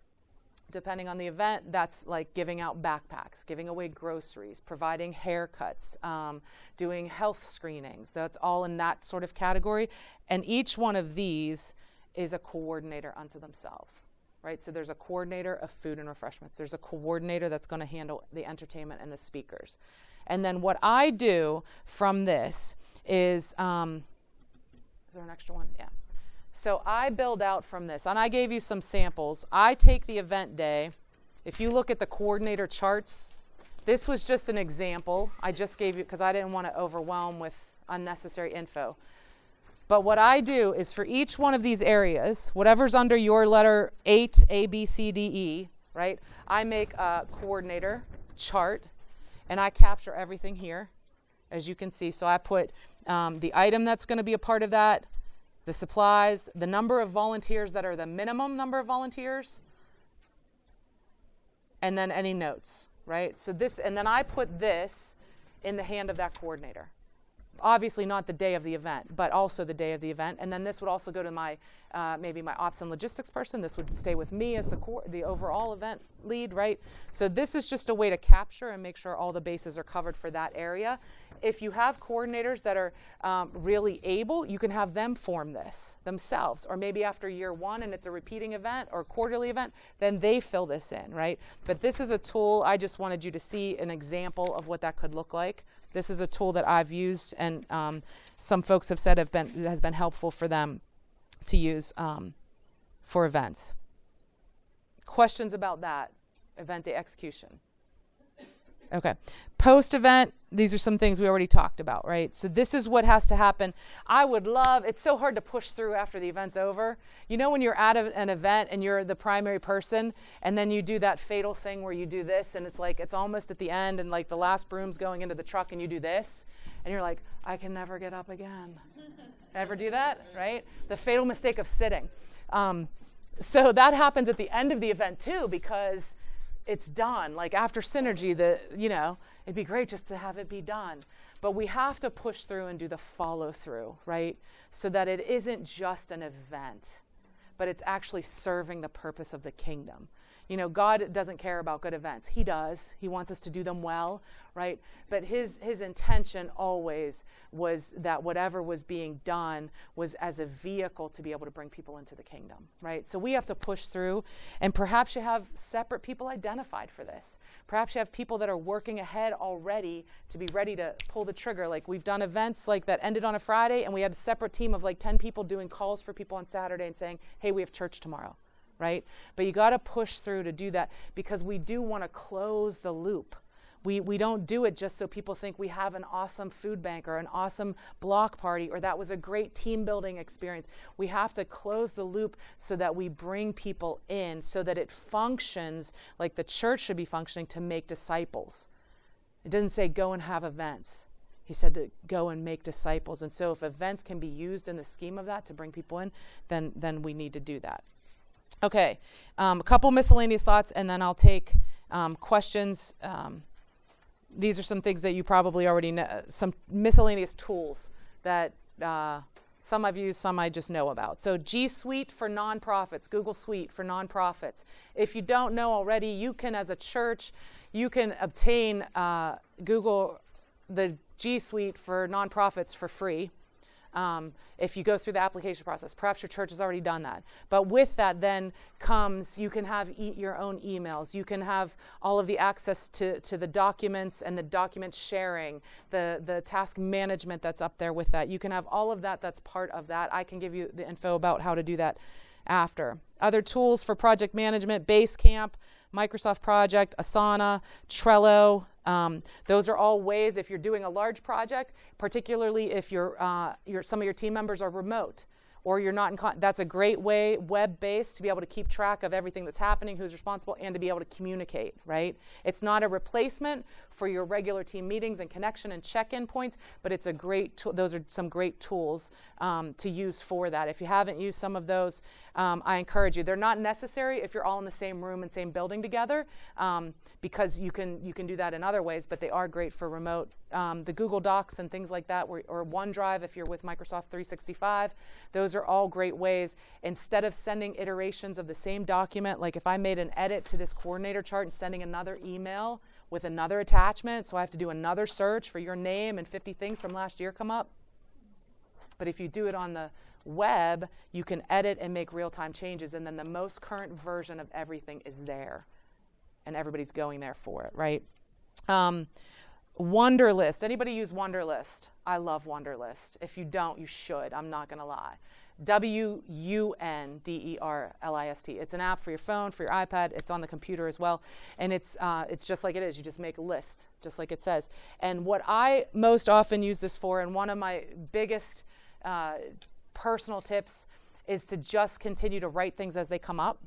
depending on the event, that's like giving out backpacks, giving away groceries, providing haircuts, um, doing health screenings. That's all in that sort of category. And each one of these is a coordinator unto themselves right? So there's a coordinator of food and refreshments. There's a coordinator that's going to handle the entertainment and the speakers. And then what I do from this is, um, is there an extra one? Yeah. So I build out from this, and I gave you some samples. I take the event day. If you look at the coordinator charts, this was just an example. I just gave you because I didn't want to overwhelm with unnecessary info. But what I do is for each one of these areas, whatever's under your letter 8, A, B, C, D, E, right? I make a coordinator chart and I capture everything here, as you can see. So I put um, the item that's going to be a part of that, the supplies, the number of volunteers that are the minimum number of volunteers, and then any notes, right? So this, and then I put this in the hand of that coordinator obviously not the day of the event, but also the day of the event. And then this would also go to my uh, maybe my ops and logistics person. This would stay with me as the core, the overall event lead, right? So this is just a way to capture and make sure all the bases are covered for that area. If you have coordinators that are um, really able, you can have them form this themselves, or maybe after year one and it's a repeating event or quarterly event, then they fill this in, right? But this is a tool. I just wanted you to see an example of what that could look like. This is a tool that I've used, and um, some folks have said have been has been helpful for them to use um, for events. Questions about that event day execution? Okay. Post event, these are some things we already talked about, right? So this is what has to happen. I would love, it's so hard to push through after the event's over. You know, when you're at a, an event and you're the primary person, and then you do that fatal thing where you do this, and it's like, it's almost at the end, and like the last broom's going into the truck, and you do this, and you're like, I can never get up again. Ever do that, right? The fatal mistake of sitting. Um, so that happens at the end of the event too, because it's done. Like after synergy, the you know, it'd be great just to have it be done. But we have to push through and do the follow through, right? So that it isn't just an event, but it's actually serving the purpose of the kingdom. You know, God doesn't care about good events. He does. He wants us to do them well, right? But his his intention always was that whatever was being done was as a vehicle to be able to bring people into the kingdom, right? So we have to push through and perhaps you have separate people identified for this. Perhaps you have people that are working ahead already to be ready to pull the trigger. Like we've done events like that ended on a Friday and we had a separate team of like 10 people doing calls for people on Saturday and saying, "Hey, we have church tomorrow." Right? But you got to push through to do that because we do want to close the loop. We, we don't do it just so people think we have an awesome food bank or an awesome block party or that was a great team building experience. We have to close the loop so that we bring people in so that it functions like the church should be functioning to make disciples. It didn't say go and have events. He said to go and make disciples. And so if events can be used in the scheme of that to bring people in, then then we need to do that. Okay, um, a couple miscellaneous thoughts, and then I'll take um, questions. Um, these are some things that you probably already know, some miscellaneous tools that uh, some I've used, some I just know about. So, G Suite for nonprofits, Google Suite for nonprofits. If you don't know already, you can, as a church, you can obtain uh, Google, the G Suite for nonprofits for free um, if you go through the application process. Perhaps your church has already done that. But with that, then comes you can have e- your own emails. You can have all of the access to, to the documents and the document sharing, the, the task management that's up there with that. You can have all of that that's part of that. I can give you the info about how to do that after. Other tools for project management Basecamp, Microsoft Project, Asana, Trello, um, those are all ways if you're doing a large project, particularly if you uh, some of your team members are remote or you're not in con- that's a great way web-based to be able to keep track of everything that's happening who's responsible and to be able to communicate right? It's not a replacement for your regular team meetings and connection and check-in points but it's a great tool those are some great tools um, to use for that. If you haven't used some of those um, i encourage you. They're not necessary if you're all in the same room and same building together um, because you can you can do that in other ways but they are great for remote um, the google docs and things like that or onedrive if you're with microsoft 365 those are all great ways. Instead of sending iterations of the same document, like if I made an edit to this coordinator chart and sending another email with another attachment, so I have to do another search for your name and 50 things from last year come up. But if you do it on the web, you can edit and make real time changes, and then the most current version of everything is there. And everybody's going there for it, right? Um, Wunderlist. Anybody use Wunderlist? I love Wunderlist. If you don't, you should. I'm not going to lie. W U N D E R L I S T. It's an app for your phone, for your iPad. It's on the computer as well, and it's uh, it's just like it is. You just make a list, just like it says. And what I most often use this for, and one of my biggest uh, personal tips, is to just continue to write things as they come up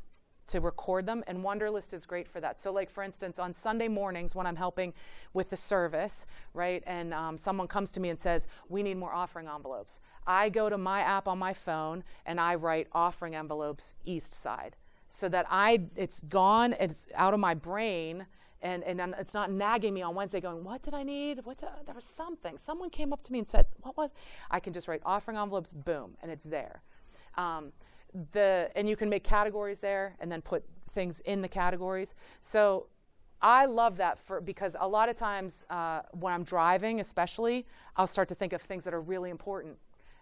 to record them and wunderlist is great for that so like for instance on sunday mornings when i'm helping with the service right and um, someone comes to me and says we need more offering envelopes i go to my app on my phone and i write offering envelopes east side so that i it's gone it's out of my brain and, and it's not nagging me on Wednesday going, what did I need? What did I, there was something. Someone came up to me and said, what was? I can just write offering envelopes, boom, and it's there. Um, the and you can make categories there and then put things in the categories. So I love that for because a lot of times uh, when I'm driving, especially, I'll start to think of things that are really important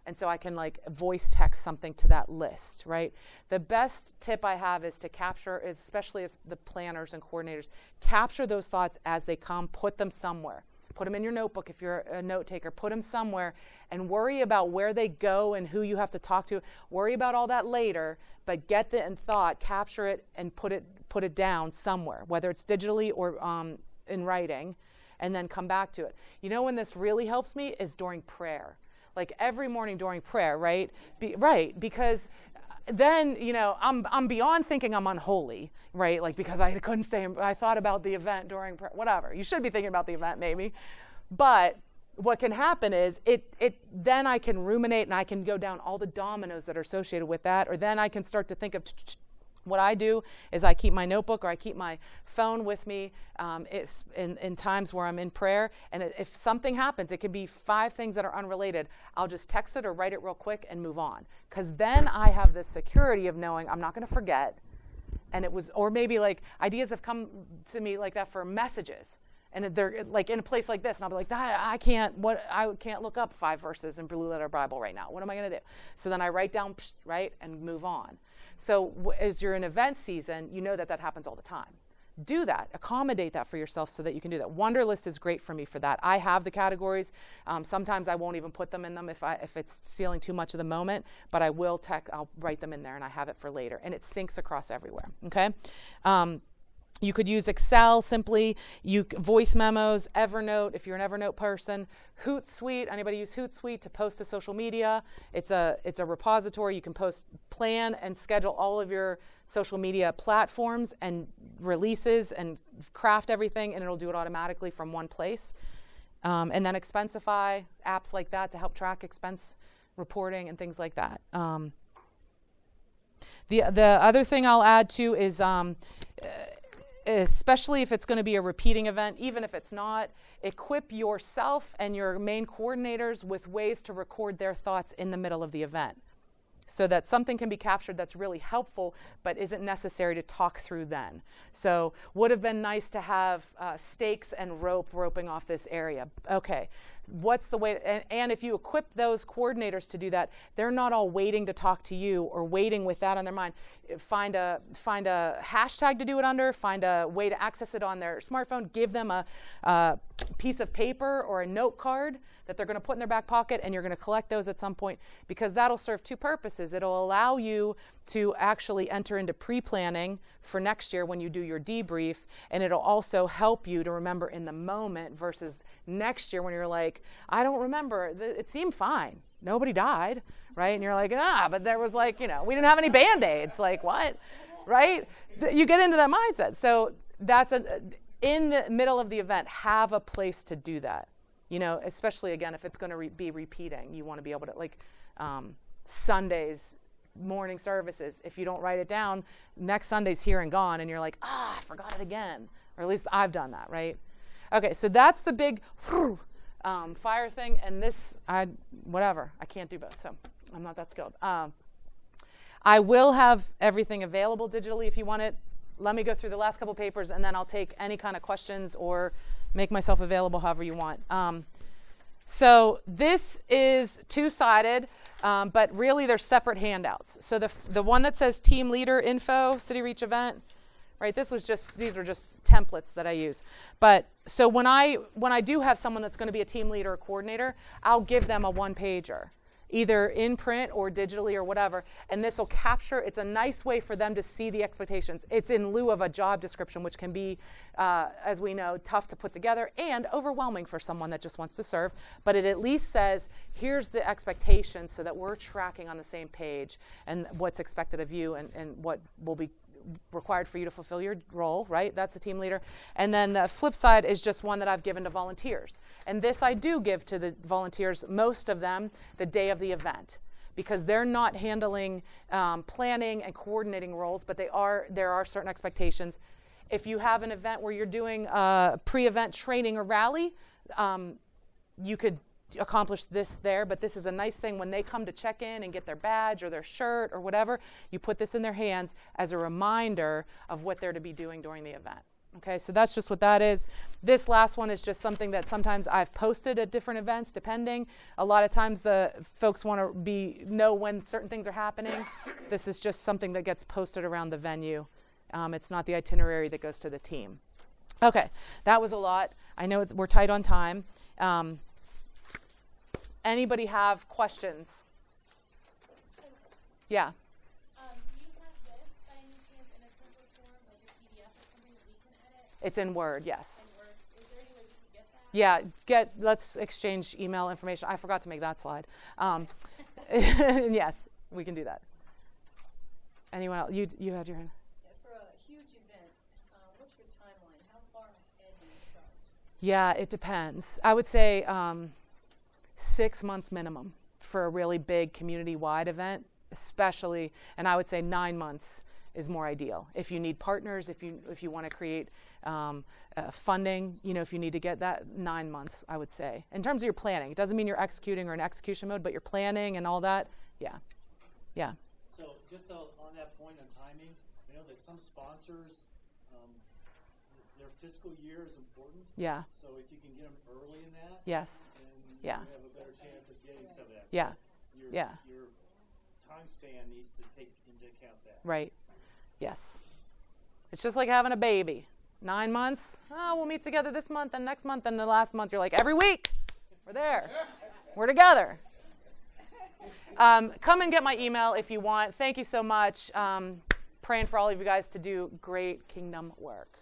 and so I can like voice text something to that list, right? The best tip I have is to capture, especially as the planners and coordinators, capture those thoughts as they come, put them somewhere. Put them in your notebook if you're a note taker. Put them somewhere and worry about where they go and who you have to talk to. Worry about all that later, but get the in thought, capture it, and put it put it down somewhere, whether it's digitally or um, in writing, and then come back to it. You know when this really helps me is during prayer like every morning during prayer, right? Be, right, because then you know I'm I'm beyond thinking I'm unholy, right? Like because I couldn't stay. I thought about the event during prayer, whatever. You should be thinking about the event maybe, but what can happen is it it then I can ruminate and I can go down all the dominoes that are associated with that, or then I can start to think of what I do is I keep my notebook or I keep my phone with me um, in, in times where I'm in prayer. And if something happens, it can be five things that are unrelated. I'll just text it or write it real quick and move on. Because then I have this security of knowing I'm not going to forget. And it was, or maybe like ideas have come to me like that for messages and they're like in a place like this and i'll be like i can't what i can't look up five verses in blue letter bible right now what am i going to do so then i write down right and move on so as you're in event season, you know that that happens all the time. Do that. Accommodate that for yourself so that you can do that. Wunderlist is great for me for that. I have the categories. Um, sometimes I won't even put them in them if I if it's stealing too much of the moment, but I will tech. I'll write them in there and I have it for later, and it syncs across everywhere. Okay. Um, you could use Excel simply. You voice memos, Evernote if you're an Evernote person. Hootsuite. Anybody use Hootsuite to post to social media? It's a it's a repository. You can post, plan, and schedule all of your social media platforms and releases and craft everything, and it'll do it automatically from one place. Um, and then Expensify apps like that to help track expense reporting and things like that. Um, the the other thing I'll add to is. Um, uh, especially if it's going to be a repeating event, even if it's not, equip yourself and your main coordinators with ways to record their thoughts in the middle of the event so that something can be captured that's really helpful but isn't necessary to talk through then. So, would have been nice to have uh, stakes and rope roping off this area. Okay, what's the way? And, and, if you equip those coordinators to do that, they're not all waiting to talk to you or waiting with that on their mind. Find a find a hashtag to do it under. Find a way to access it on their smartphone. Give them a, a piece of paper or a note card that they're going to put in their back pocket and you're going to collect those at some point because that'll serve two purposes. It'll allow you to actually enter into pre planning for next year when you do your debrief, and it'll also help you to remember in the moment versus next year when you're like, I don't remember, it seemed fine. Nobody died, right? And you're like, ah, but there was like, you know, we didn't have any band aids. Like, what? Right? You get into that mindset. So that's a, in the middle of the event, have a place to do that you know especially again if it's going to re- be repeating you want to be able to like um, sundays morning services if you don't write it down next sunday's here and gone and you're like ah i forgot it again or at least i've done that right? Okay so that's the big um, fire thing and this i whatever i can't do both so i'm not that skilled. Um, i will have everything available digitally if you want it. Let me go through the last couple papers and then i'll take any kind of questions or make myself available however you want. Um, so this is two-sided, um, but really they're separate handouts. So the, the one that says team leader info, city reach event, right? This was just, these are just templates that I use. But so when I, when I do have someone that's gonna be a team leader or coordinator, I'll give them a one pager either in print or digitally or whatever. And this will capture, it's a nice way for them to see the expectations. It's in lieu of a job description, which can be, uh, as we know, tough to put together and overwhelming for someone that just wants to serve. But it at least says, here's the expectations so that we're tracking on the same page and what's expected of you and, and what will be required for you to fulfill your role, right? That's a team leader. And then the flip side is just one that I've given to volunteers. And this I do give to the volunteers, most of them, the day of the event. Because they're not handling um, planning and coordinating roles, but they are there are certain expectations. If you have an event where you're doing a pre-event training or rally, um, you could accomplish this there, but this is a nice thing when they come to check in and get their badge or their shirt or whatever, you put this in their hands as a reminder of what they're to be doing during the event. Okay, so that's just what that is. This last one is just something that sometimes I've posted at different events, depending. A lot of times the folks want to be know when certain things are happening. This is just something that gets posted around the venue. Um, it's not the itinerary that goes to the team. Okay, that was a lot. I know we're tight on time. Um, anybody have questions? Yeah. Um, do you have this by any chance in a template form, like a PDF or something that we can edit It's in Word, yes. and work? Is there any way we get that? Yeah, get let's exchange email information. I forgot to make that slide. Um, yes, we can do that. Anyone else? You you had your hand. Yeah, For a huge event, uh, what's your timeline? How far ahead do you start? Yeah, it depends. I would say um, six months minimum for a really big community-wide event, especially, and I would say nine months is more ideal. If you need partners, if you if you want to create um, uh, funding, you know, if you need to get that, nine months, I would say. In terms of your planning, it doesn't mean you're executing or in execution mode, but your planning and all that, yeah, yeah, So just uh, on that point on timing, I know that some sponsors, um, their fiscal year is important. yeah, So if you can get them early in that, yes, then Yeah. you have a better chance of getting some of that. Yeah. So your, Yeah. Your time span needs to take into account that. right, yes. It's just like having a baby. Nine months, oh, we'll meet together this month and next month, and the last month you're like, every week, we're there, we're together. Um, come and get my email if you want. Thank you so much. Um, praying for all of you guys to do great kingdom work.